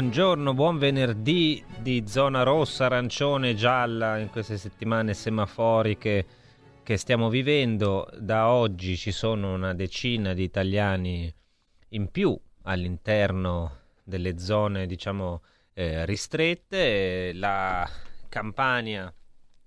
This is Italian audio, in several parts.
Buongiorno, buon venerdì di zona rossa, arancione, gialla in queste settimane semaforiche che stiamo vivendo. Da oggi ci sono una decina di italiani in più all'interno delle zone, diciamo, eh, ristrette. La Campania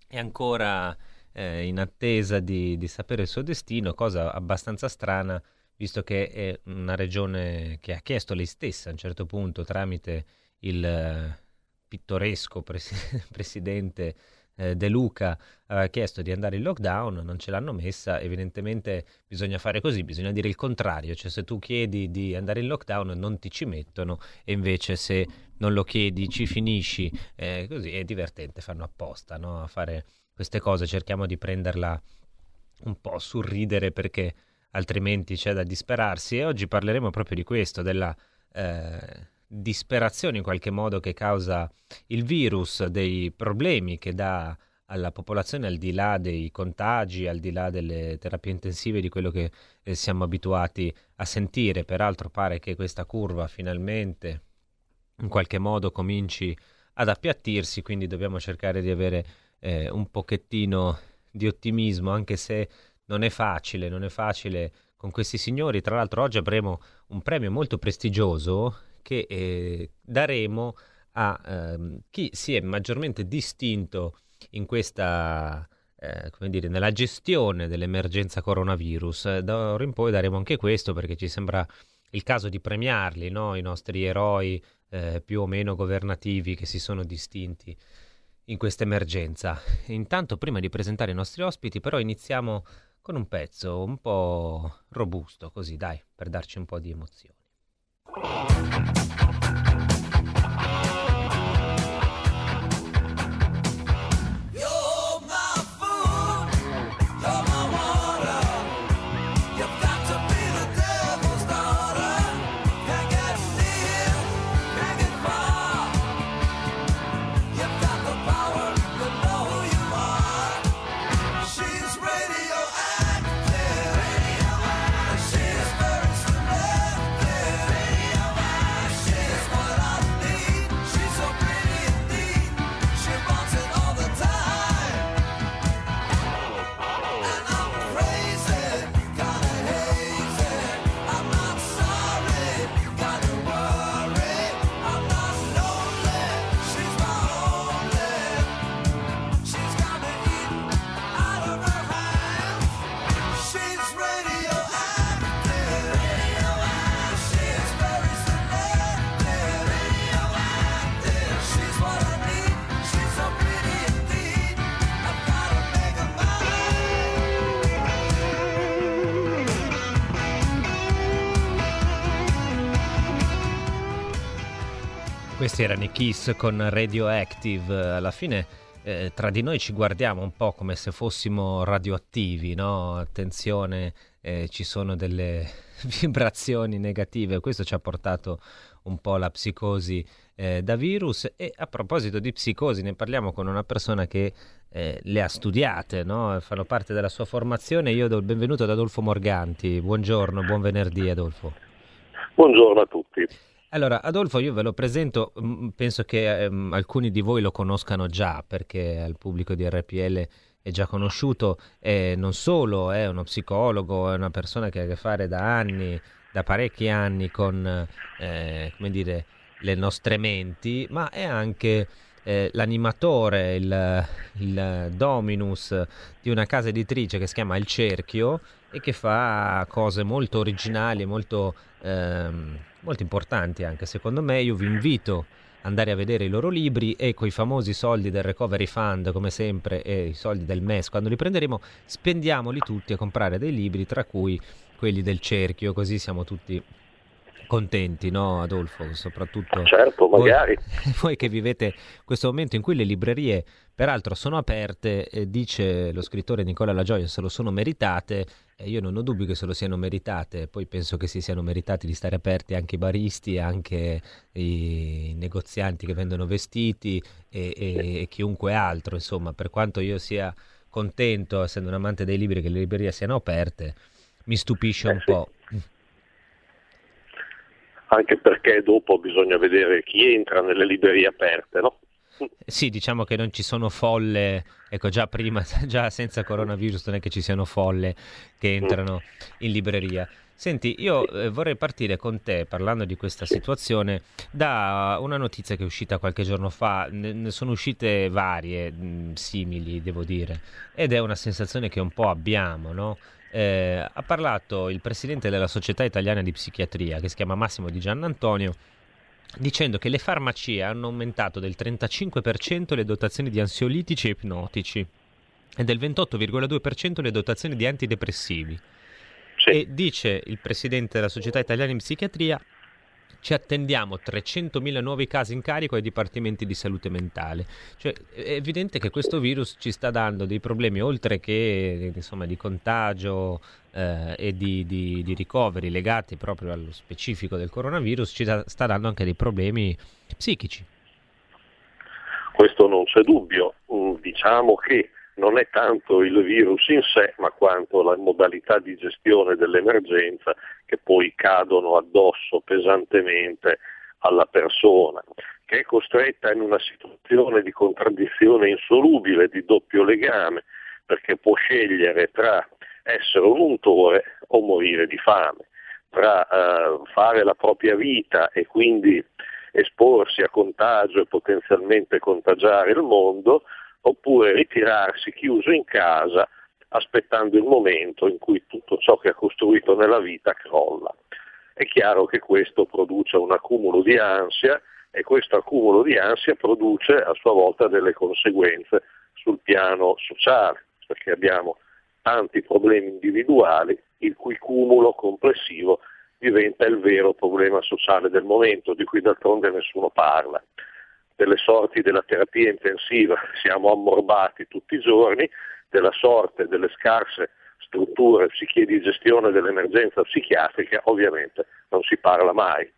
è ancora eh, in attesa di, di sapere il suo destino, cosa abbastanza strana visto che è una regione che ha chiesto lei stessa a un certo punto tramite il eh, pittoresco pres- presidente eh, De Luca aveva chiesto di andare in lockdown, non ce l'hanno messa, evidentemente bisogna fare così, bisogna dire il contrario, cioè se tu chiedi di andare in lockdown non ti ci mettono e invece se non lo chiedi ci finisci, eh, così è divertente, fanno apposta no? a fare queste cose, cerchiamo di prenderla un po' sul ridere perché altrimenti c'è da disperarsi e oggi parleremo proprio di questo, della eh, disperazione in qualche modo che causa il virus, dei problemi che dà alla popolazione al di là dei contagi, al di là delle terapie intensive, di quello che eh, siamo abituati a sentire. Peraltro pare che questa curva finalmente in qualche modo cominci ad appiattirsi, quindi dobbiamo cercare di avere eh, un pochettino di ottimismo, anche se non è facile, non è facile con questi signori. Tra l'altro oggi avremo un premio molto prestigioso che eh, daremo a ehm, chi si è maggiormente distinto in questa, eh, come dire, nella gestione dell'emergenza coronavirus. Da ora in poi daremo anche questo perché ci sembra il caso di premiarli, no? i nostri eroi eh, più o meno governativi che si sono distinti in questa emergenza. Intanto, prima di presentare i nostri ospiti, però iniziamo con un pezzo un po' robusto, così dai, per darci un po' di emozioni. Questi erano i Kiss con Radioactive. Alla fine eh, tra di noi ci guardiamo un po' come se fossimo radioattivi, no? Attenzione, eh, ci sono delle vibrazioni negative. Questo ci ha portato un po' alla psicosi eh, da virus. E a proposito di psicosi, ne parliamo con una persona che eh, le ha studiate, no? fanno parte della sua formazione. Io do il benvenuto ad Adolfo Morganti. Buongiorno, buon venerdì Adolfo. Buongiorno a tutti. Allora, Adolfo, io ve lo presento, mm, penso che um, alcuni di voi lo conoscano già perché al pubblico di RPL è già conosciuto, e non solo è uno psicologo, è una persona che ha a che fare da anni, da parecchi anni con, eh, dire, le nostre menti, ma è anche eh, l'animatore, il, il, dominus di una casa editrice che si chiama Il Cerchio e che fa cose molto originali, molto... Ehm, molto importanti anche secondo me. Io vi invito ad andare a vedere i loro libri e con i famosi soldi del Recovery Fund, come sempre, e i soldi del MES, quando li prenderemo, spendiamoli tutti a comprare dei libri, tra cui quelli del cerchio, così siamo tutti contenti, no Adolfo? Soprattutto certo, magari. Voi, voi, che vivete questo momento in cui le librerie peraltro sono aperte, eh, dice lo scrittore Nicola Lagioia, se lo sono meritate, e io non ho dubbi che se lo siano meritate, poi penso che si siano meritati di stare aperti anche i baristi, anche i negozianti che vendono vestiti e, e, e chiunque altro, insomma, per quanto io sia contento, essendo un amante dei libri, che le librerie siano aperte, mi stupisce un eh, po' anche perché dopo bisogna vedere chi entra nelle librerie aperte, no? Sì, diciamo che non ci sono folle, ecco già prima, già senza coronavirus non è che ci siano folle che entrano in libreria. Senti, io eh, vorrei partire con te parlando di questa situazione da una notizia che è uscita qualche giorno fa, ne, ne sono uscite varie, mh, mm, simili devo dire, ed è una sensazione che un po' abbiamo, no? eh, ha parlato il presidente della Società Italiana di Psichiatria, che si chiama Massimo Di Giannantonio, dicendo che le farmacie hanno aumentato del 35% le dotazioni di ansiolitici e ipnotici e del 28,2% le dotazioni di antidepressivi. Sì. E dice il presidente della Società Italiana di Psichiatria ci attendiamo 300.000 nuovi casi in carico ai dipartimenti di salute mentale. Cioè, è evidente che questo virus ci sta dando dei problemi, oltre che insomma, di contagio eh, e di, di, di, ricoveri legati proprio allo specifico del coronavirus, ci da, sta dando anche dei problemi psichici. Questo non c'è dubbio. Mm, diciamo che non è tanto il virus in sé, ma quanto la modalità di gestione dell'emergenza che poi cadono addosso pesantemente alla persona, che è costretta in una situazione di contraddizione insolubile, di doppio legame, perché può scegliere tra essere un untore o morire di fame, tra eh, fare la propria vita e quindi esporsi a contagio e potenzialmente contagiare il mondo, oppure ritirarsi chiuso in casa aspettando il momento in cui tutto ciò che ha costruito nella vita crolla. È chiaro che questo produce un accumulo di ansia e questo accumulo di ansia produce a sua volta delle conseguenze sul piano sociale, perché abbiamo tanti problemi individuali il cui cumulo complessivo diventa il vero problema sociale del momento, di cui d'altronde nessuno parla delle sorti della terapia intensiva siamo ammorbati tutti i giorni, della sorte delle scarse strutture psichie di gestione dell'emergenza psichiatrica ovviamente non si parla mai.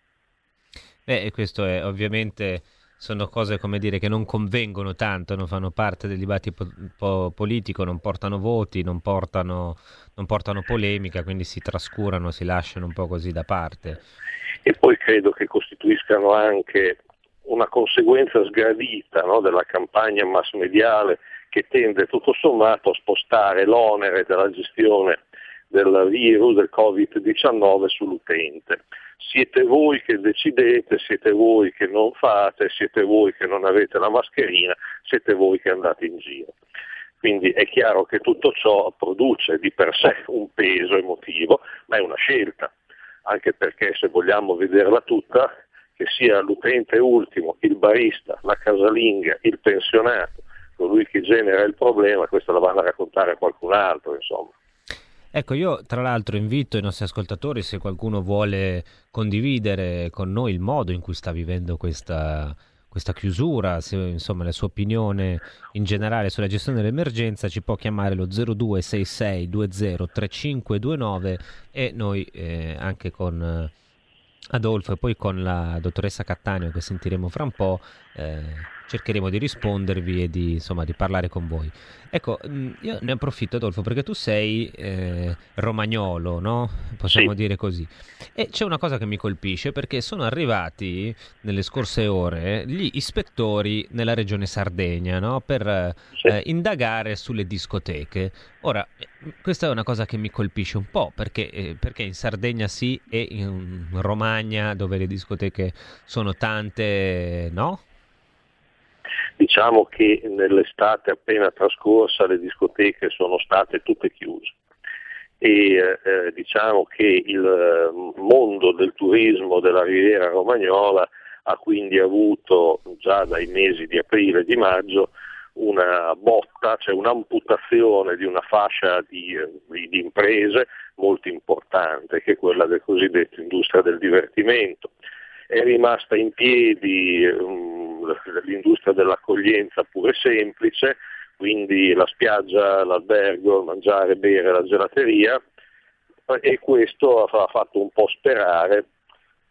Beh, questo è ovviamente sono cose come dire che non convengono tanto, non fanno parte del dibattito po- politico, non portano voti, non portano, non portano polemica, quindi si trascurano, si lasciano un po' così da parte. E poi credo che costituiscano anche una conseguenza sgradita no, della campagna mass mediale che tende tutto sommato a spostare l'onere della gestione del virus, del Covid-19 sull'utente. Siete voi che decidete, siete voi che non fate, siete voi che non avete la mascherina, siete voi che andate in giro. Quindi è chiaro che tutto ciò produce di per sé un peso emotivo, ma è una scelta, anche perché se vogliamo vederla tutta, che sia l'utente ultimo, il barista, la casalinga, il pensionato, colui che genera il problema, questo lo vanno a raccontare a qualcun altro, insomma. Ecco, io tra l'altro invito i nostri ascoltatori, se qualcuno vuole condividere con noi il modo in cui sta vivendo questa, questa chiusura, se, insomma la sua opinione in generale sulla gestione dell'emergenza, ci può chiamare lo 0266 20 3529 e noi eh, anche con Adolfo e poi con la dottoressa Cattaneo che sentiremo fra un po'. Eh, cercheremo di rispondervi e di, insomma, di parlare con voi. Ecco, mm, io ne approfitto Adolfo perché tu sei eh, romagnolo, no? Possiamo sì. dire così. E c'è una cosa che mi colpisce perché sono arrivati nelle scorse ore gli ispettori nella regione Sardegna no? per sì. eh, indagare sulle discoteche. Ora, questa è una cosa che mi colpisce un po' perché, eh, perché in Sardegna sì e in Romagna dove le discoteche sono tante, no? Diciamo che nell'estate appena trascorsa le discoteche sono state tutte chiuse e eh, diciamo che il eh, mondo del turismo della Riviera Romagnola ha quindi avuto già dai mesi di aprile e di maggio una botta, cioè un'amputazione di una fascia di, di, di imprese molto importante, che è quella del cosiddetto industria del divertimento. È rimasta in piedi um, l'industria dell'accoglienza pure semplice, quindi la spiaggia, l'albergo, mangiare, bere, la gelateria e questo ha fatto un po' sperare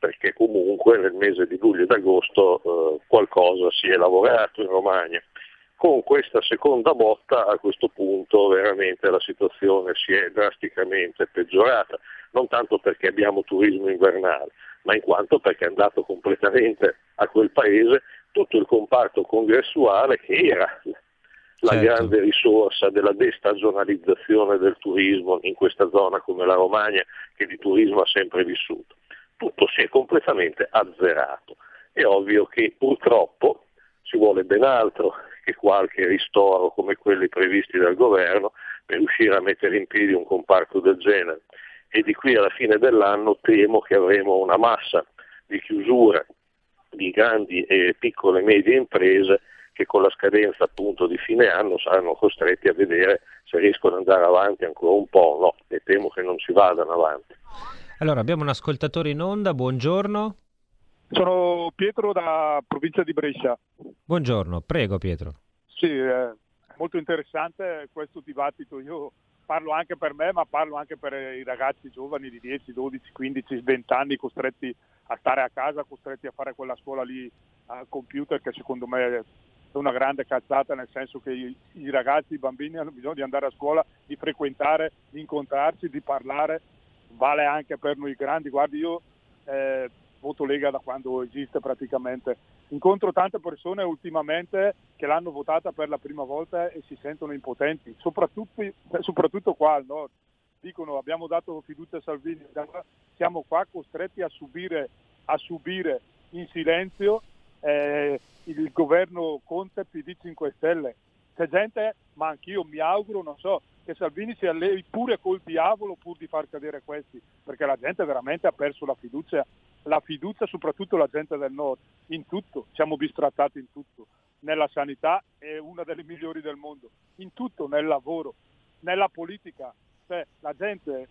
perché comunque nel mese di luglio ed agosto eh, qualcosa si è lavorato in Romagna. Con questa seconda botta a questo punto veramente la situazione si è drasticamente peggiorata, non tanto perché abbiamo turismo invernale, ma in quanto perché è andato completamente a quel paese tutto il comparto congressuale che era la certo. grande risorsa della destagionalizzazione del turismo in questa zona come la Romagna che di turismo ha sempre vissuto. Tutto si è completamente azzerato. È ovvio che purtroppo ci vuole ben altro che qualche ristoro come quelli previsti dal governo per riuscire a mettere in piedi un comparto del genere. E di qui alla fine dell'anno temo che avremo una massa di chiusure di grandi e piccole e medie imprese che con la scadenza appunto di fine anno saranno costretti a vedere se riescono ad andare avanti ancora un po', no, e temo che non ci vadano avanti. Allora, abbiamo un ascoltatore in onda, buongiorno. Sono Pietro da provincia di Brescia. Buongiorno, prego Pietro. Sì, è molto interessante questo dibattito. Io parlo anche per me, ma parlo anche per i ragazzi giovani di 10, 12, 15, 20 anni costretti a stare a casa, costretti a fare quella scuola lì al computer che secondo me è una grande cazzata nel senso che i, i, ragazzi, i bambini hanno bisogno di andare a scuola, di frequentare, di incontrarsi, di parlare, vale anche per noi grandi. Guardi, io eh, voto Lega da quando esiste praticamente. Incontro tante persone ultimamente che l'hanno votata per la prima volta e si sentono impotenti, soprattutto, soprattutto qua al nord. Dicono abbiamo dato fiducia a Salvini, siamo qua costretti a subire, a subire in silenzio eh, il governo Conte PD 5 Stelle. C'è gente, ma anch'io mi auguro, non so, che Salvini si allevi pure col diavolo pur di far cadere questi, perché la gente veramente ha perso la fiducia, la fiducia soprattutto la gente del nord, in tutto, siamo bistrattati in tutto, nella sanità è una delle migliori del mondo, in tutto, nel lavoro, nella politica, cioè, la gente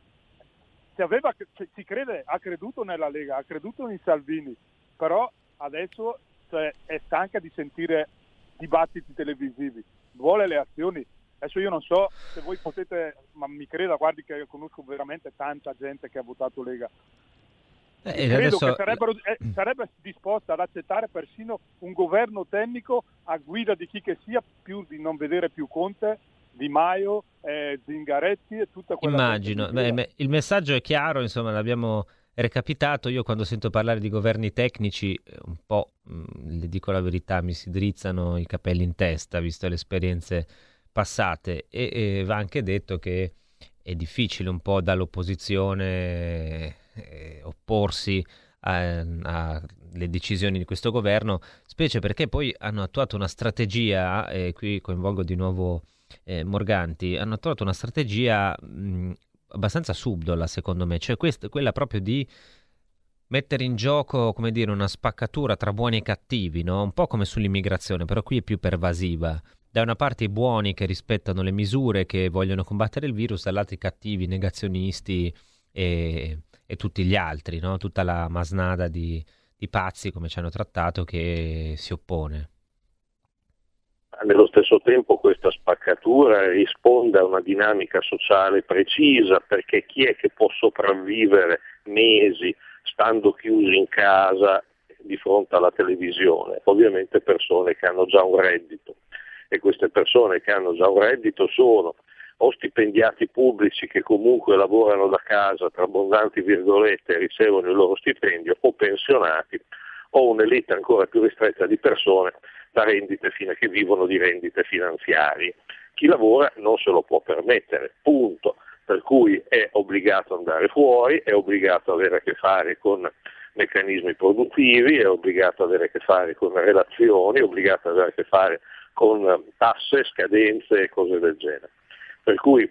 si, aveva, si crede, ha creduto nella Lega, ha creduto in Salvini, però adesso cioè, è stanca di sentire dibattiti televisivi, vuole le azioni. Adesso io non so se voi potete, ma mi creda, guardi che conosco veramente tanta gente che ha votato Lega. Eh, Credo adesso... che eh, sarebbe disposta ad accettare persino un governo tecnico a guida di chi che sia, più di non vedere più Conte, Di Maio, eh, Zingaretti e tutta quella Immagino, Beh, il messaggio è chiaro, insomma, l'abbiamo recapitato, io quando sento parlare di governi tecnici eh, un po', mh, mm, le dico la verità, mi si drizzano i capelli in testa, visto le esperienze passate. E, e va anche detto che è difficile un po' dall'opposizione eh, opporsi alle decisioni di questo governo, specie perché poi hanno attuato una strategia, e qui coinvolgo di nuovo eh, Morganti, hanno attuato una strategia mh, abbastanza subdola secondo me, cioè quest- quella proprio di mettere in gioco, come dire, una spaccatura tra buoni e cattivi, no? un po' come sull'immigrazione, però qui è più pervasiva. Da una parte i buoni che rispettano le misure, che vogliono combattere il virus, dall'altra i cattivi, i negazionisti e, e tutti gli altri, no? tutta la masnada di, di pazzi, come ci hanno trattato, che si oppone nello stesso tempo questa spaccatura risponde a una dinamica sociale precisa perché chi è che può sopravvivere mesi stando chiusi in casa di fronte alla televisione? Ovviamente persone che hanno già un reddito e queste persone che hanno già un reddito sono o stipendiati pubblici che comunque lavorano da casa tra abbondanti virgolette e ricevono il loro stipendio o pensionati o un'elite ancora più ristretta di persone da rendite che vivono di rendite finanziarie. Chi lavora non se lo può permettere, punto. Per cui è obbligato ad andare fuori, è obbligato ad avere a che fare con meccanismi produttivi, è obbligato ad avere a che fare con relazioni, è obbligato ad avere a che fare con tasse, scadenze e cose del genere. Per cui,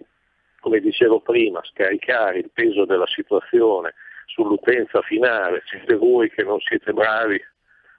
come dicevo prima, scaricare il peso della situazione sull'utenza finale, siete voi che non siete bravi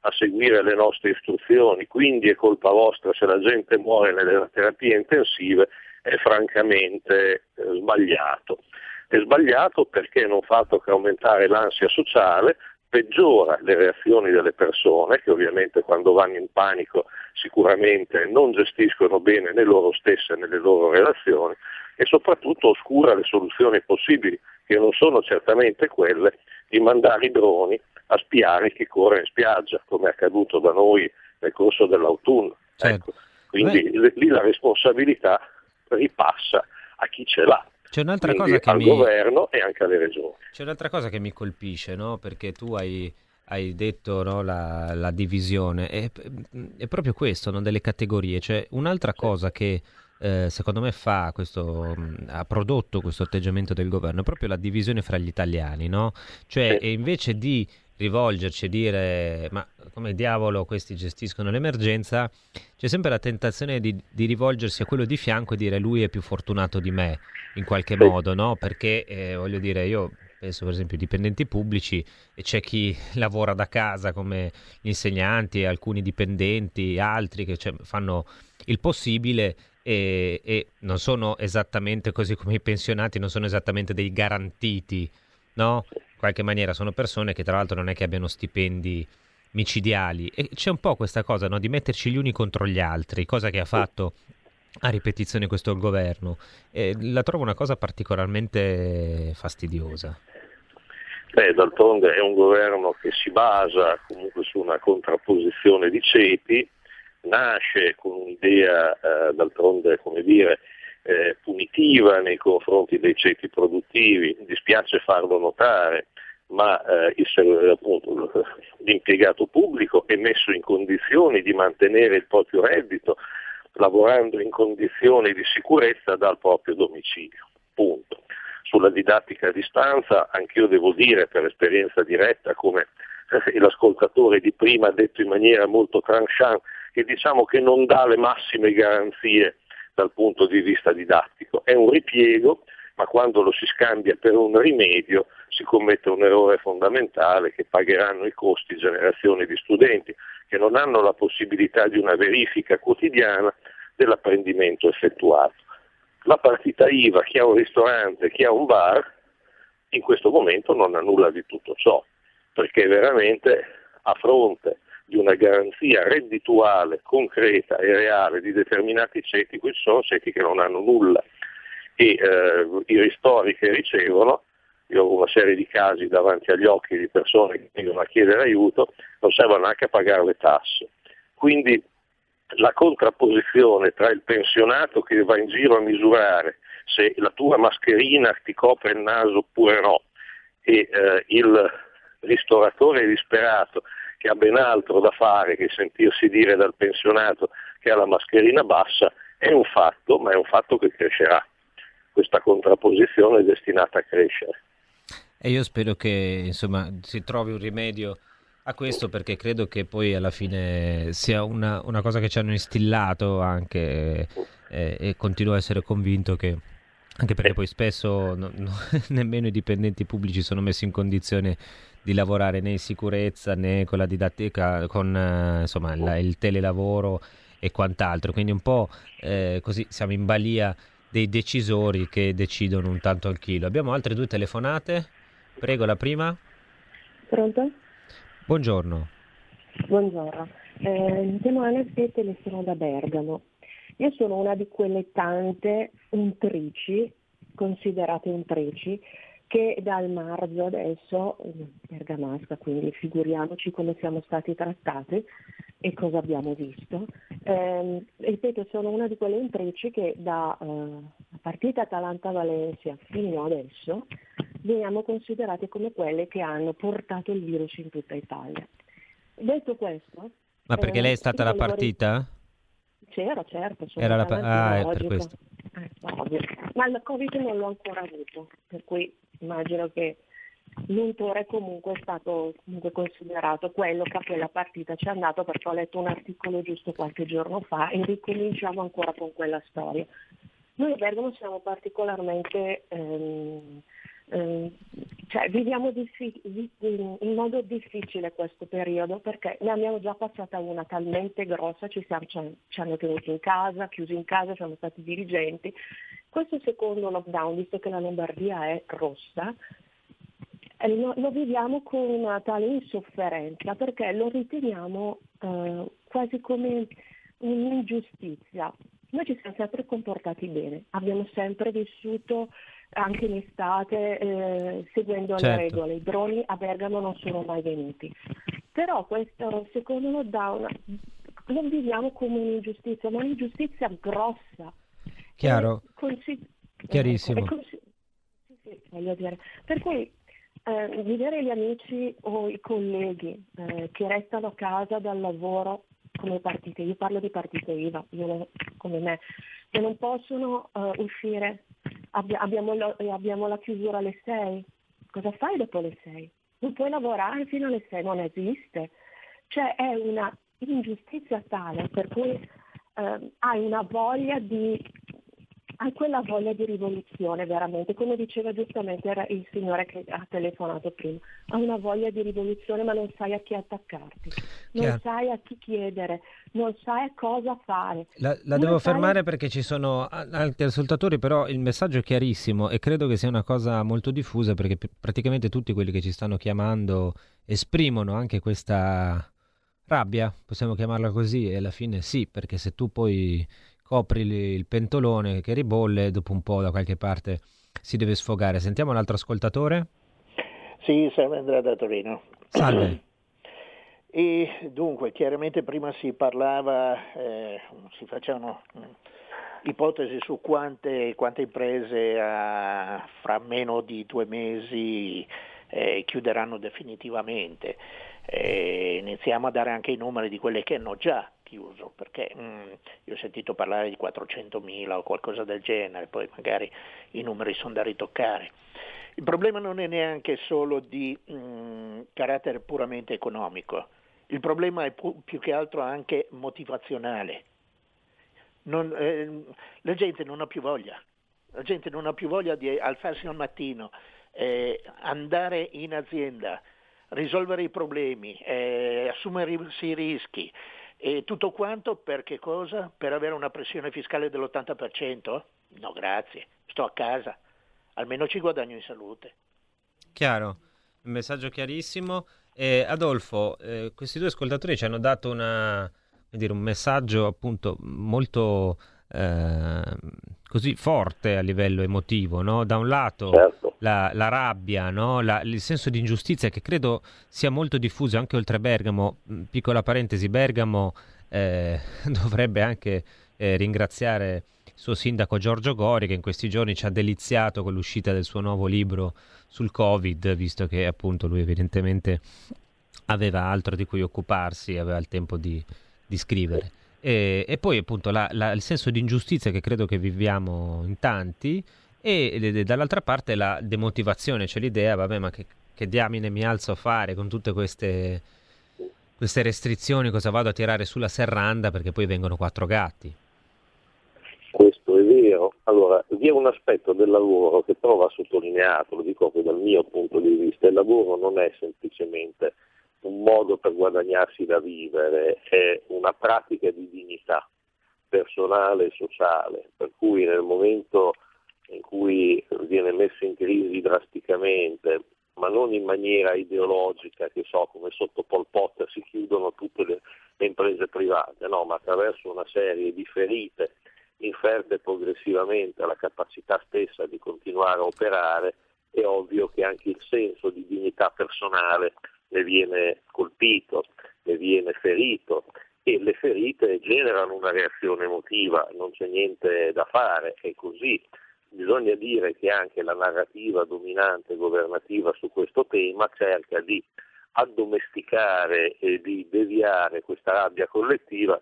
a seguire le nostre istruzioni, quindi è colpa vostra se la gente muore nelle terapie intensive, è francamente eh, sbagliato. È sbagliato perché non fa altro che aumentare l'ansia sociale, peggiora le reazioni delle persone che ovviamente quando vanno in panico sicuramente non gestiscono bene né loro stesse né le loro relazioni e soprattutto oscura le soluzioni possibili che non sono certamente quelle di mandare i droni a spiare chi corre in spiaggia come è accaduto da noi nel corso dell'autunno. Certo. Ecco. Quindi Beh. lì la responsabilità ripassa a chi ce l'ha. C'è un'altra mi... governo e anche alle regioni. C'è un'altra cosa che mi colpisce, no? perché tu hai, hai detto no, la, la, divisione, è, è proprio questo, no? delle categorie. Cioè, un'altra cosa che eh, secondo me fa questo, ha prodotto questo atteggiamento del governo è proprio la divisione fra gli italiani, no? Cioè, invece di rivolgerci e dire ma come diavolo questi gestiscono l'emergenza, c'è sempre la tentazione di, di, rivolgersi a quello di fianco e dire lui è più fortunato di me in qualche modo, no? Perché eh, voglio dire, io penso per esempio ai dipendenti pubblici e c'è chi lavora da casa come gli insegnanti, alcuni dipendenti, altri che cioè, fanno il possibile e, e, non sono esattamente così come i pensionati, non sono esattamente dei garantiti, no? In qualche maniera sono persone che tra l'altro non è che abbiano stipendi micidiali e c'è un po' questa cosa no? di metterci gli uni contro gli altri, cosa che ha fatto a ripetizione questo governo. E la trovo una cosa particolarmente fastidiosa. Beh, d'altronde è un governo che si basa comunque su una contrapposizione di ceti, nasce con un'idea eh, d'altronde, come dire, eh, punitiva nei confronti dei ceti produttivi, dispiace farlo notare, ma eh, il, appunto, l'impiegato pubblico è messo in condizioni di mantenere il proprio reddito lavorando in condizioni di sicurezza dal proprio domicilio. Punto. Sulla didattica a distanza, anch'io devo dire per esperienza diretta, come l'ascoltatore di prima ha detto in maniera molto tranchant, che diciamo che non dà le massime garanzie dal punto di vista didattico. È un ripiego, ma quando lo si scambia per un rimedio si commette un errore fondamentale che pagheranno i costi generazioni di studenti che non hanno la possibilità di una verifica quotidiana dell'apprendimento effettuato. La partita IVA, chi ha un ristorante, chi ha un bar, in questo momento non ha nulla di tutto ciò, perché veramente a fronte di una garanzia reddituale, concreta e reale di determinati ceti, questi sono ceti che non hanno nulla e eh, i ristori che ricevono, io ho una serie di casi davanti agli occhi di persone che vengono a chiedere aiuto, non servono neanche a pagare le tasse. Quindi la contrapposizione tra il pensionato che va in giro a misurare se la tua mascherina ti copre il naso oppure no e eh, il ristoratore disperato che ha ben altro da fare che sentirsi dire dal pensionato che ha la mascherina bassa, è un fatto, ma è un fatto che crescerà. Questa contrapposizione è destinata a crescere. E io spero che insomma, si trovi un rimedio a questo perché credo che poi alla fine sia una, una cosa che ci hanno instillato anche eh, e continuo a essere convinto che anche perché poi spesso no, no, nemmeno i dipendenti pubblici sono messi in condizione di lavorare né in sicurezza né con la didattica, con eh, insomma, la, il telelavoro e quant'altro. Quindi un po' eh, così siamo in balia dei decisori che decidono un tanto al chilo. Abbiamo altre due telefonate. Prego, la prima. Pronto? Buongiorno. Buongiorno. Eh, mi chiamo Anna Spete e sono da Bergamo. Io sono una di quelle tante untrici, considerate untrici, che dal marzo adesso, bergamasca, quindi figuriamoci come siamo stati trattati e cosa abbiamo visto. Eh, ripeto, sono una di quelle intrici che da eh, partita Atalanta-Valencia fino adesso veniamo considerate come quelle che hanno portato il virus in tutta Italia. Detto questo... Ma perché eh, lei è stata la partita? C'era, certo. Era la... Ah, è per questo. Eh, Ma il Covid non l'ho ancora avuto, per cui immagino che l'untore comunque è stato comunque considerato quello che a quella partita ci è andato perché ho letto un articolo giusto qualche giorno fa e ricominciamo ancora con quella storia. Noi a Bergamo siamo particolarmente ehm, eh, cioè, viviamo diffi- in modo difficile questo periodo perché ne abbiamo già passata una talmente grossa, ci, siamo, ci hanno tenuti in casa, chiusi in casa, siamo stati dirigenti. Questo secondo lockdown, visto che la Lombardia è rossa, eh, lo, lo viviamo con una tale insofferenza perché lo riteniamo eh, quasi come un'ingiustizia. Noi ci siamo sempre comportati bene, abbiamo sempre vissuto anche in estate eh, seguendo certo. le regole. I droni a Bergamo non sono mai venuti. Però questo secondo lockdown lo viviamo come un'ingiustizia, ma un'ingiustizia grossa. Chiaro. Consi- Chiarissimo. Ecco, consi- sì, sì, voglio dire. Per cui eh, vedere gli amici o i colleghi eh, che restano a casa dal lavoro come partite, io parlo di partite IVA, io, come me, che non possono uh, uscire, Abbi- abbiamo, lo- abbiamo, la chiusura alle 6, cosa fai dopo le 6? Non puoi lavorare fino alle 6, non esiste. Cioè è una ingiustizia tale per cui uh, hai una voglia di quella voglia di rivoluzione veramente, come diceva giustamente il signore che ha telefonato prima, hai una voglia di rivoluzione ma non sai a chi attaccarti, non Chiaro. sai a chi chiedere, non sai cosa fare. La, la devo sai... fermare perché ci sono altri ascoltatori, però il messaggio è chiarissimo e credo che sia una cosa molto diffusa perché praticamente tutti quelli che ci stanno chiamando esprimono anche questa rabbia, possiamo chiamarla così, e alla fine sì, perché se tu poi copri il pentolone che ribolle, dopo un po' da qualche parte si deve sfogare. Sentiamo un altro ascoltatore. Sì, salve Andrea da Torino. Salve. E dunque, chiaramente prima si parlava, eh, si facevano mm, ipotesi su quante, quante imprese a, fra meno di due mesi eh, chiuderanno definitivamente. Eh, iniziamo a dare anche i numeri di quelle che hanno già chiuso, perché mh, mm, io ho sentito parlare di 400.000 o qualcosa del genere, poi magari i numeri sono da ritoccare. Il problema non è neanche solo di mh, mm, carattere puramente economico, il problema è pu- più che altro anche motivazionale. Non, eh, la gente non ha più voglia, la gente non ha più voglia di alzarsi al mattino, eh, andare in azienda, risolvere i problemi, eh, assumersi i rischi, e tutto quanto per che cosa? Per avere una pressione fiscale dell'80%? No, grazie, sto a casa, almeno ci guadagno in salute. Chiaro, un messaggio chiarissimo. Eh, Adolfo, eh, questi due ascoltatori ci hanno dato una, dire, un messaggio appunto molto eh, così forte a livello emotivo, no? da un lato certo. la, la, rabbia, no? la, il senso di ingiustizia che credo sia molto diffuso anche oltre Bergamo, mm, piccola parentesi, Bergamo eh, dovrebbe anche eh, ringraziare il suo sindaco Giorgio Gori che in questi giorni ci ha deliziato con l'uscita del suo nuovo libro sul Covid, visto che appunto lui evidentemente aveva altro di cui occuparsi, aveva il tempo di, di scrivere. E, e poi appunto la, la, il senso di ingiustizia che credo che viviamo in tanti e, e dall'altra parte la demotivazione, cioè l'idea, vabbè ma che, che diamine mi alzo a fare con tutte queste, queste restrizioni, cosa vado a tirare sulla serranda perché poi vengono quattro gatti. Questo è vero. Allora, vi è un aspetto del lavoro che prova sottolineato, lo dico anche dal mio punto di vista, il lavoro non è semplicemente un modo per guadagnarsi da vivere, è una pratica di dignità personale e sociale, per cui nel momento in cui viene messo in crisi drasticamente, ma non in maniera ideologica, che so, come sotto Pol Pot si chiudono tutte le, le imprese private, no, ma attraverso una serie di ferite inferte progressivamente alla capacità stessa di continuare a operare, è ovvio che anche il senso di dignità personale ne viene colpito, ne viene ferito e le ferite generano una reazione emotiva, non c'è niente da fare, è così. Bisogna dire che anche la narrativa dominante governativa su questo tema cerca di addomesticare e di deviare questa rabbia collettiva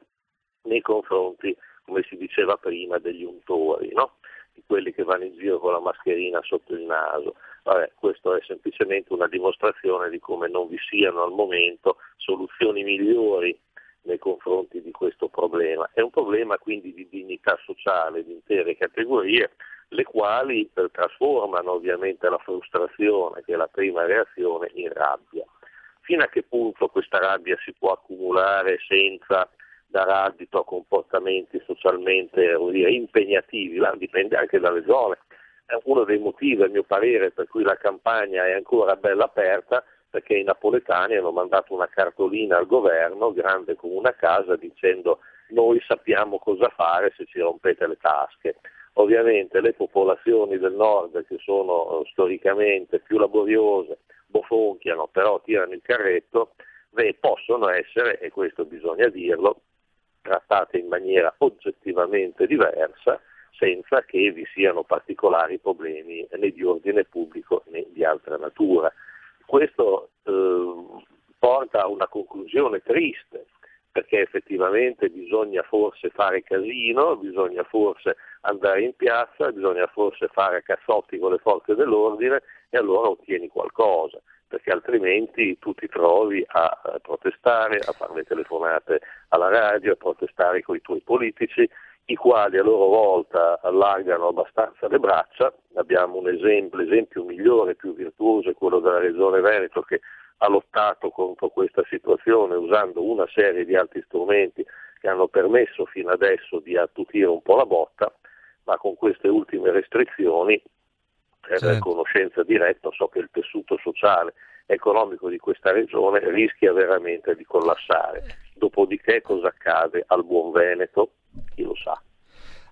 nei confronti, come si diceva prima, degli untori, no? di quelli che vanno in giro con la mascherina sotto il naso. Vabbè, questo è semplicemente una dimostrazione di come non vi siano al momento soluzioni migliori nei confronti di questo problema. È un problema quindi di dignità sociale di intere categorie le quali trasformano ovviamente la frustrazione, che è la prima reazione, in rabbia. Fino a che punto questa rabbia si può accumulare senza dare addito a comportamenti socialmente dire, impegnativi, dipende anche dalle zone. Uno dei motivi, a mio parere, per cui la campagna è ancora bella aperta, perché i napoletani hanno mandato una cartolina al governo, grande come una casa, dicendo noi sappiamo cosa fare se ci rompete le tasche. Ovviamente le popolazioni del nord che sono eh, storicamente più laboriose, bofonchiano, però tirano il carretto, beh, possono essere, e questo bisogna dirlo, trattate in maniera oggettivamente diversa senza che vi siano particolari problemi né di ordine pubblico né di altra natura. Questo eh, porta a una conclusione triste, perché effettivamente bisogna forse fare casino, bisogna forse andare in piazza, bisogna forse fare cazzotti con le forze dell'ordine e allora ottieni qualcosa, perché altrimenti tu ti trovi a protestare, a fare le telefonate alla radio, a protestare con i tuoi politici, i quali a loro volta allargano abbastanza le braccia. Abbiamo un esempio, l'esempio migliore, più virtuoso è quello della Regione Veneto che ha lottato contro questa situazione usando una serie di altri strumenti che hanno permesso fino adesso di attutire un po' la botta, ma con queste ultime restrizioni, per certo. conoscenza diretta, so che il tessuto sociale e economico di questa regione rischia veramente di collassare. Dopodiché cosa accade al buon Veneto? Chi lo sa.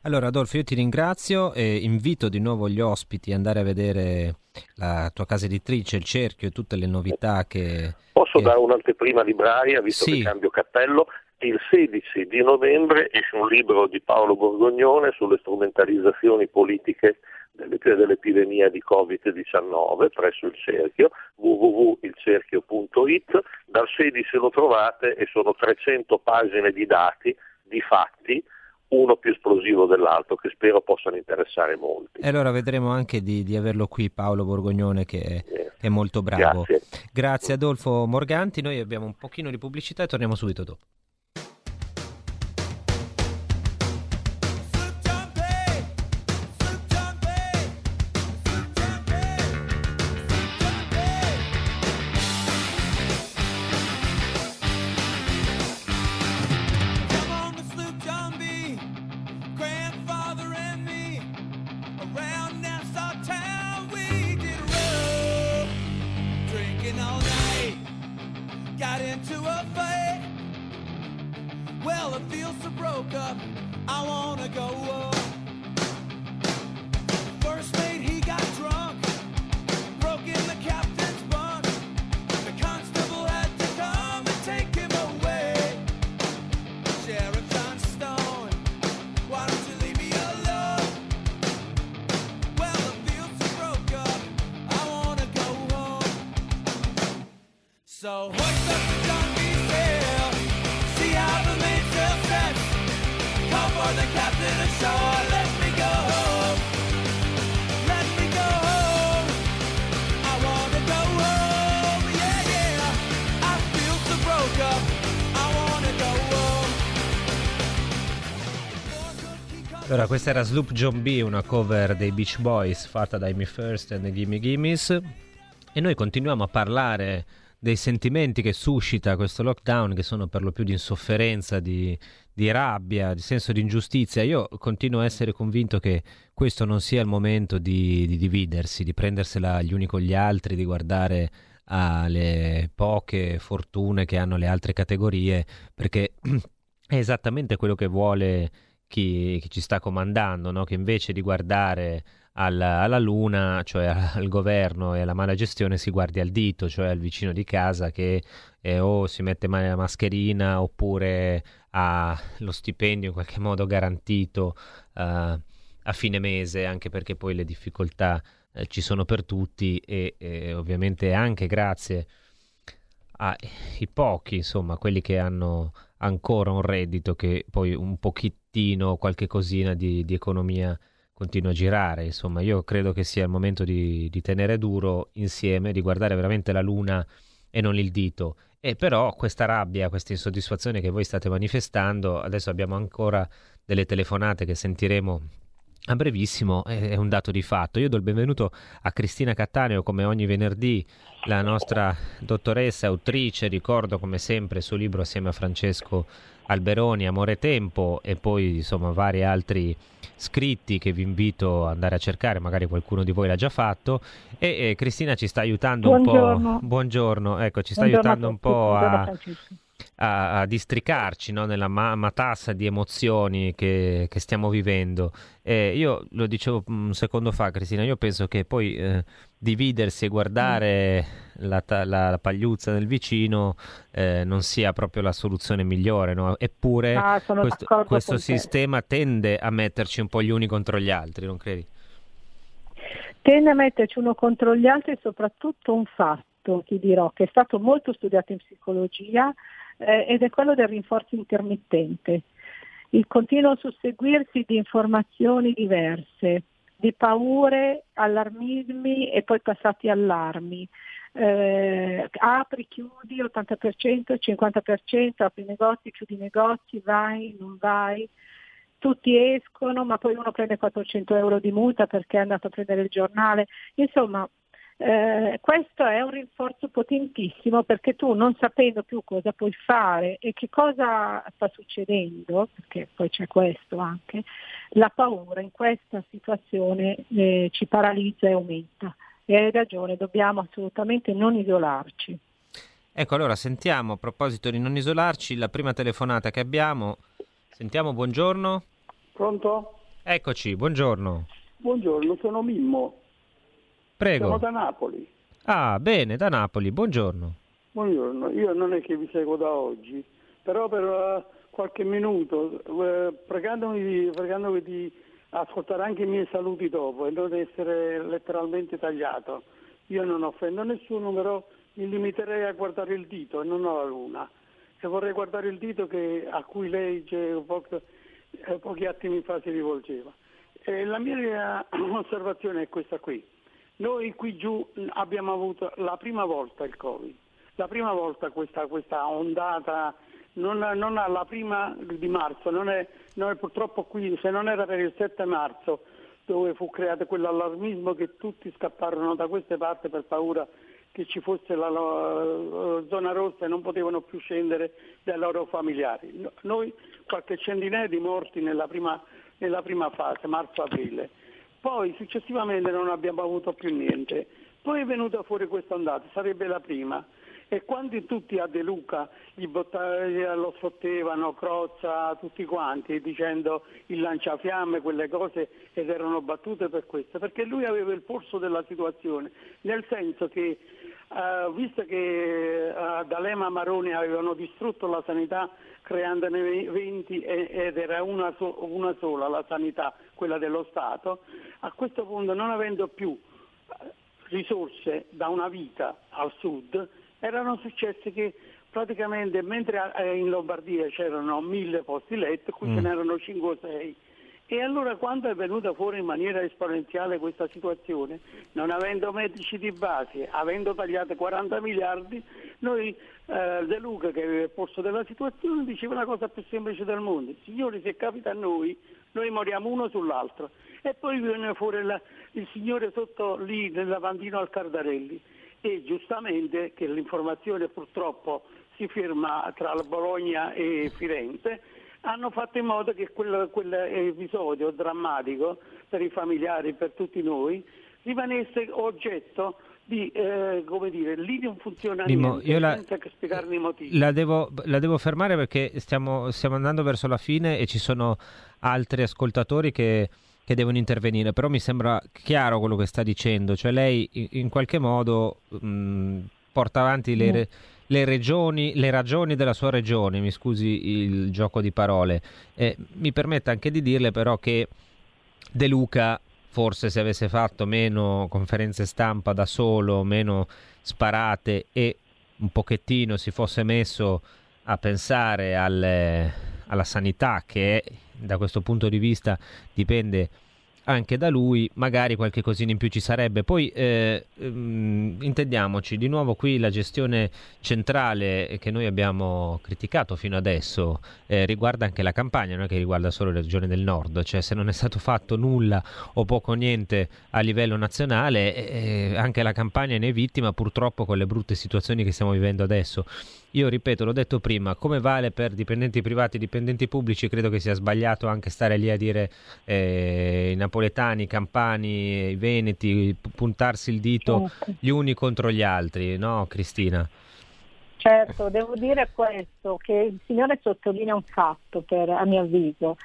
Allora Adolfo, io ti ringrazio e invito di nuovo gli ospiti ad andare a vedere la tua casa editrice, il cerchio e tutte le novità che... Posso che... dare un'anteprima libraria, visto sì. che cambio cappello? Il 16 di novembre esce un libro di Paolo Borgognone sulle strumentalizzazioni politiche dell'epidemia di Covid-19 presso il cerchio www.ilcerchio.it dal 16 lo trovate e sono 300 pagine di dati, di fatti uno più esplosivo dell'altro che spero possano interessare molti. E allora vedremo anche di, di averlo qui Paolo Borgognone che è, yes. è molto bravo. Grazie. Grazie Adolfo Morganti, noi abbiamo un pochino di pubblicità e torniamo subito dopo. feel so broke up. I wanna go up. Questa era Sloop John B, una cover dei Beach Boys fatta dai Me First e Gimme Gimmes. E noi continuiamo a parlare dei sentimenti che suscita questo lockdown, che sono per lo più di insofferenza, di, di rabbia, di senso di ingiustizia. Io continuo a essere convinto che questo non sia il momento di, di dividersi, di prendersela gli uni con gli altri, di guardare alle poche fortune che hanno le altre categorie, perché è esattamente quello che vuole chi, chi ci sta comandando, no? che invece di guardare alla, alla, luna, cioè al governo e alla mala gestione, si guardi al dito, cioè al vicino di casa che eh, o si mette male la mascherina oppure ha lo stipendio in qualche modo garantito uh, a fine mese, anche perché poi le difficoltà eh, ci sono per tutti e, e ovviamente anche grazie ai pochi, insomma, quelli che hanno ancora un reddito che poi un pochettino, qualche cosina di, di economia continua a girare. Insomma, io credo che sia il momento di, di, tenere duro insieme, di guardare veramente la luna e non il dito. E però questa rabbia, questa insoddisfazione che voi state manifestando, adesso abbiamo ancora delle telefonate che sentiremo a brevissimo è un dato di fatto. Io do il benvenuto a Cristina Cattaneo come ogni venerdì, la nostra dottoressa, autrice, ricordo come sempre il suo libro assieme a Francesco Alberoni, Amore Tempo e poi insomma vari altri scritti che vi invito ad andare a cercare, magari qualcuno di voi l'ha già fatto. E, e Cristina ci sta aiutando buongiorno. un po', buongiorno, ecco, ci sta buongiorno aiutando un po' a a, a districarci no? nella ma- matassa di emozioni che, che stiamo vivendo. Eh, io lo dicevo un secondo fa, Cristina, io penso che poi eh, dividersi e guardare mm. la, la, la, pagliuzza del vicino eh, non sia proprio la soluzione migliore, no? eppure ah, questo, questo sistema tende a metterci un po' gli uni contro gli altri, non credi? Tende a metterci uno contro gli altri soprattutto un fatto, ti dirò, che è stato molto studiato in psicologia, eh, ed è quello del rinforzo intermittente, il continuo susseguirsi di informazioni diverse, di paure, allarmismi e poi passati allarmi. Eh, apri, chiudi 80%, 50%, apri negozi, chiudi negozi, vai, non vai. Tutti escono, ma poi uno prende 400 euro di multa perché è andato a prendere il giornale. Insomma, eh, questo è un rinforzo potentissimo perché tu non sapendo più cosa puoi fare e che cosa sta succedendo, perché poi c'è questo anche, la paura in questa situazione eh, ci paralizza e aumenta. E hai ragione, dobbiamo assolutamente non isolarci. Ecco, allora sentiamo a proposito di non isolarci la prima telefonata che abbiamo. Sentiamo, buongiorno. Pronto? Eccoci, buongiorno. Buongiorno, sono Mimmo. Prego. Sono da Napoli. Ah, bene, da Napoli, buongiorno. Buongiorno, io non è che vi seguo da oggi, però per uh, qualche minuto, uh, pregandovi, pregandovi di ascoltare anche i miei saluti dopo e non essere letteralmente tagliato. Io non offendo nessuno, però mi limiterei a guardare il dito e non la luna. Se vorrei guardare il dito che, a cui lei poco, eh, pochi attimi fa si rivolgeva. E la mia osservazione è questa qui. Noi qui giù abbiamo avuto la prima volta il Covid, la prima volta questa, questa ondata, non, non alla prima di marzo, non è, non è purtroppo qui, se non era per il 7 marzo dove fu creato quell'allarmismo che tutti scapparono da queste parti per paura che ci fosse la, la, zona rossa e non potevano più scendere dai loro familiari. Noi qualche centinaia di morti nella prima, nella prima fase, marzo-aprile. Poi successivamente non abbiamo avuto più niente. Poi è venuta fuori questa ondata, sarebbe la prima. E quando tutti a De Luca gli lo sfottevano, Crozza, tutti quanti, dicendo il lanciafiamme, quelle cose, ed erano battute per questo, perché lui aveva il polso della situazione, nel senso che Uh, visto che uh, D'Alema e Maroni avevano distrutto la sanità creandone 20 ed era una, so- una, sola la sanità, quella dello Stato, a questo punto non avendo più eh, risorse da una vita al sud, erano successe che praticamente mentre in Lombardia c'erano mille posti letto, qui mm. ce n'erano 5 o 6 e allora quando è venuta fuori in maniera esponenziale questa situazione, non avendo medici di base, avendo tagliato 40 miliardi, noi eh, De Luca che aveva il posto della situazione diceva la cosa più semplice del mondo, signori se capita a noi, noi moriamo uno sull'altro. E poi viene fuori la, il signore sotto lì nel lavandino al Cardarelli e giustamente che l'informazione purtroppo si ferma tra Bologna e Firenze hanno fatto in modo che quel, quell'episodio drammatico per i familiari, per tutti noi, rimanesse oggetto di, eh, come dire, lì non funziona Mimmo, niente, la, senza spiegarne i motivi. La devo, la devo fermare perché stiamo, stiamo, andando verso la fine e ci sono altri ascoltatori che, che, devono intervenire, però mi sembra chiaro quello che sta dicendo, cioè lei in, qualche modo mh, porta avanti le... Mm le, regioni, le ragioni della sua regione, mi scusi il gioco di parole. Eh, mi permette anche di dirle però che De Luca forse se avesse fatto meno conferenze stampa da solo, meno sparate e un pochettino si fosse messo a pensare alle, alla sanità che da questo punto di vista dipende anche da lui, magari qualche cosina in più ci sarebbe. Poi eh, ehm, intendiamoci, di nuovo qui la gestione centrale che noi abbiamo criticato fino adesso eh, riguarda anche la campagna, non è che riguarda solo le regioni del nord, cioè se non è stato fatto nulla o poco niente a livello nazionale, eh, anche la campagna ne è vittima purtroppo con le brutte situazioni che stiamo vivendo adesso. Io ripeto, l'ho detto prima, come vale per dipendenti privati e dipendenti pubblici, credo che sia sbagliato anche stare lì a dire eh, i napoletani, i campani, i veneti, puntarsi il dito certo. gli uni contro gli altri, no Cristina? Certo, devo dire questo, che il Signore sottolinea un fatto, per, a mio avviso,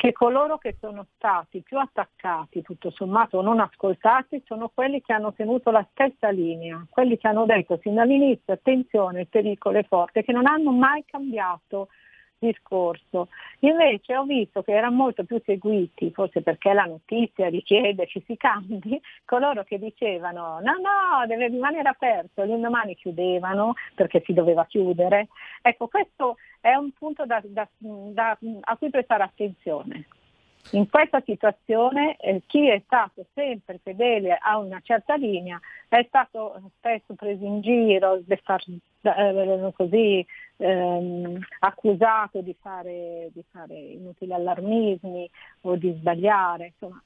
che coloro che sono stati più attaccati, tutto sommato, non ascoltati, sono quelli che hanno tenuto la stessa linea, quelli che hanno detto sin dall'inizio attenzione, il pericolo è forte, che non hanno mai cambiato discorso. Invece ho visto che erano molto più seguiti, forse perché la notizia richiede che si cambi, coloro che dicevano no, no, deve rimanere aperto, l'indomani chiudevano perché si doveva chiudere. Ecco, questo è un punto da, da, da, a cui prestare attenzione. In questa situazione eh, chi è stato sempre fedele a una certa linea è stato spesso preso in giro, eh, così, ehm, accusato di fare, di fare inutili allarmismi o di sbagliare. Insomma,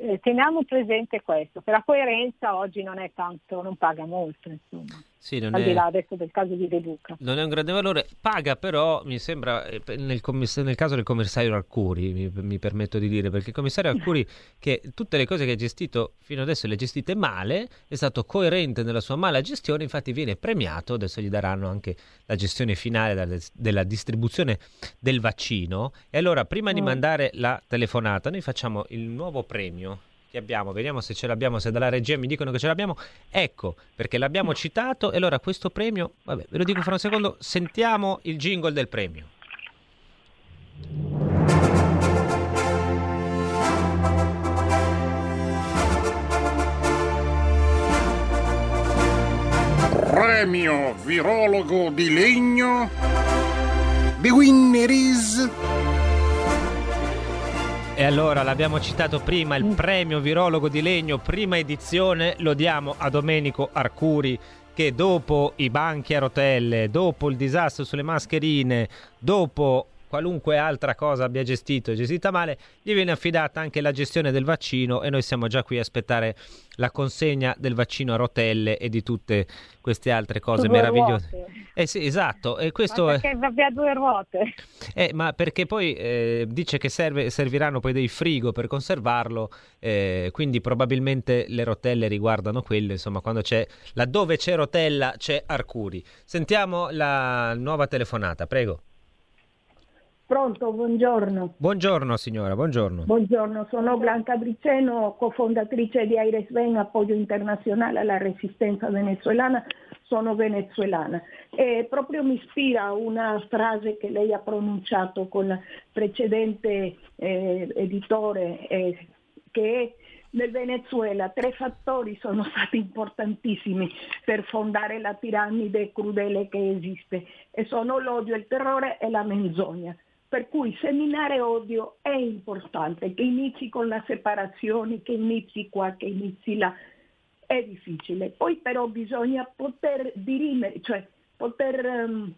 eh, teniamo presente questo, che la coerenza oggi non è tanto, non paga molto, insomma. Sì, al è, di là adesso del caso di De Luca. Non è un grande valore, paga però, mi sembra, eh, nel, commiss- nel caso del commissario Arcuri, mi, mi, permetto di dire, perché il commissario Arcuri, che tutte le cose che ha gestito fino adesso le ha gestite male, è stato coerente nella sua mala gestione, infatti viene premiato, adesso gli daranno anche la gestione finale della, della distribuzione del vaccino, e allora prima mm. di mandare la telefonata noi facciamo il nuovo premio che abbiamo, vediamo se ce l'abbiamo, se dalla regia mi dicono che ce l'abbiamo, ecco, perché l'abbiamo citato e allora questo premio, vabbè, ve lo dico fra un secondo, sentiamo il jingle del premio. Premio virologo di legno. The winner is e allora l'abbiamo citato prima, il mm. premio virologo di legno, prima edizione, lo diamo a Domenico Arcuri che dopo i banchi a rotelle, dopo il disastro sulle mascherine, dopo qualunque altra cosa abbia gestito e gestita male, gli viene affidata anche la gestione del vaccino e noi siamo già qui a aspettare la consegna del vaccino a rotelle e di tutte queste altre cose due meravigliose. Ruote. Eh sì, esatto. E questo ma perché va due ruote? Eh, ma perché poi eh, dice che serve, serviranno poi dei frigo per conservarlo, eh, quindi probabilmente le rotelle riguardano quello, insomma, quando c'è, laddove c'è rotella c'è Arcuri. Sentiamo la nuova telefonata, prego. Pronto, buongiorno. Buongiorno signora, buongiorno. Buongiorno, sono Blanca Briceno, cofondatrice di Aires Ben, appoggio internazionale alla resistenza venezuelana, sono venezuelana. E proprio mi ispira una frase che lei ha pronunciato con il precedente eh, editore, eh, che nel Venezuela tre fattori sono stati importantissimi per fondare la piramide crudele che esiste e sono l'odio, il terrore e la menzogna. Per cui seminare odio è importante, che inizi con la separazione, che inizi qua, che inizi là, è difficile. Poi però bisogna poter dirimere, cioè poter um,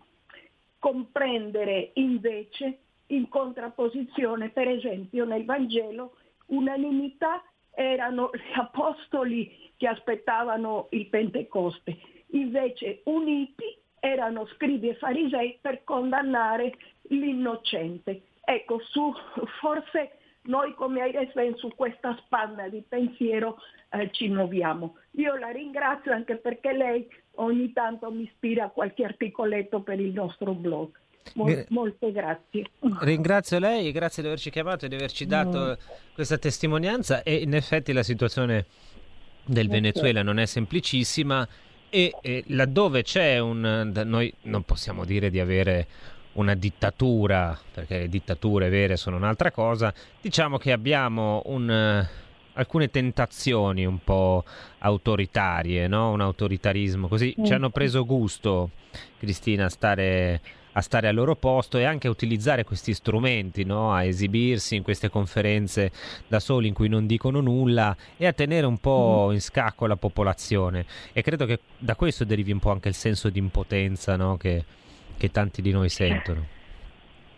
comprendere invece in contrapposizione, per esempio nel Vangelo, unanimità erano gli apostoli che aspettavano il Pentecoste, invece uniti erano scribi e farisei per condannare l'innocente. Ecco, su, forse noi come Airesven su questa spanna di pensiero eh, ci muoviamo. Io la ringrazio anche perché lei ogni tanto mi ispira a qualche articoletto per il nostro blog. Mol, molte grazie. Ringrazio lei, grazie di averci chiamato e di averci dato mm. questa testimonianza e in effetti la situazione del Venezuela non è semplicissima e, e laddove c'è un... noi non possiamo dire di avere una dittatura, perché le dittature vere sono un'altra cosa, diciamo che abbiamo un, uh, alcune tentazioni un po' autoritarie, no? un autoritarismo, così mm. ci hanno preso gusto, Cristina, a stare a stare al loro posto e anche a utilizzare questi strumenti, no? a esibirsi in queste conferenze da soli in cui non dicono nulla e a tenere un po' mm. in scacco la popolazione. E credo che da questo derivi un po' anche il senso di impotenza no? che, che tanti di noi sentono.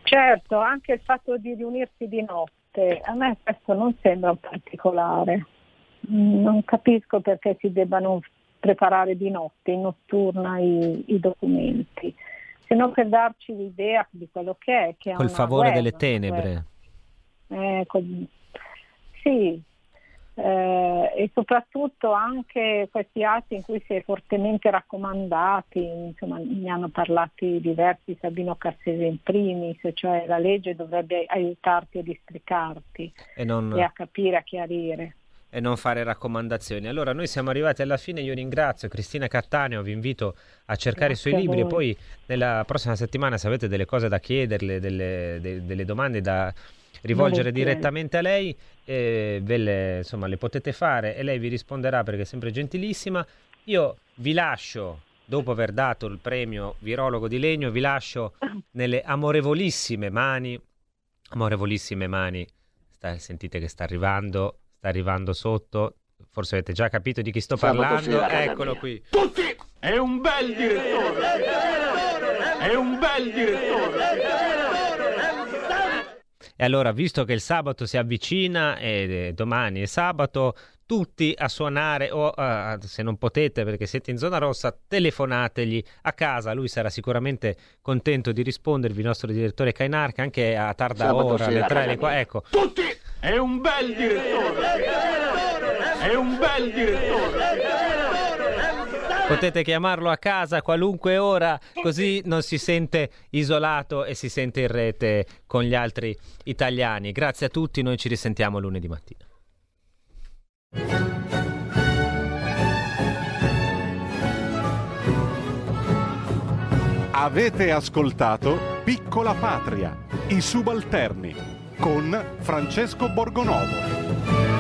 Certo, anche il fatto di riunirsi di notte, a me questo non sembra un particolare. Mm, non capisco perché si debbano preparare di notte, in notturna, i, i documenti se non per darci l'idea di quello che è. Che Col favore guerra, delle tenebre. Eh, col... Sì, eh, e soprattutto anche questi atti in cui si è fortemente raccomandati, insomma ne hanno parlati diversi, Sabino Cassese in primis, cioè la legge dovrebbe aiutarti a districarti e, non... e a capire, a chiarire e non fare raccomandazioni. Allora, noi siamo arrivati alla fine. Io ringrazio Cristina Cattaneo, vi invito a cercare Grazie i suoi libri e poi nella prossima settimana, se avete delle cose da chiederle, delle, de, delle domande da rivolgere direttamente a lei, eh, ve le, insomma, le potete fare e lei vi risponderà perché è sempre gentilissima. Io vi lascio, dopo aver dato il premio Virologo di Legno, vi lascio nelle amorevolissime mani, amorevolissime mani, sta, sentite che sta arrivando sta arrivando sotto. Forse avete già capito di chi sto parlando. Eccolo qui. Tutti! È un bel direttore! È un bel direttore! E allora, visto che il sabato si avvicina e domani è sabato, tutti a suonare o uh, se non potete perché siete in zona rossa, telefonategli a casa, lui sarà sicuramente contento di rispondervi, il nostro direttore Cainarca, anche a tarda sabato ora, alle 3, alle 4, ecco. Tutti! È un bel direttore! È un bel direttore! Potete chiamarlo a casa qualunque ora, così non si sente isolato e si sente in rete con gli altri italiani. Grazie a tutti, noi ci risentiamo lunedì mattina. Avete ascoltato Piccola Patria, i subalterni con Francesco Borgonovo.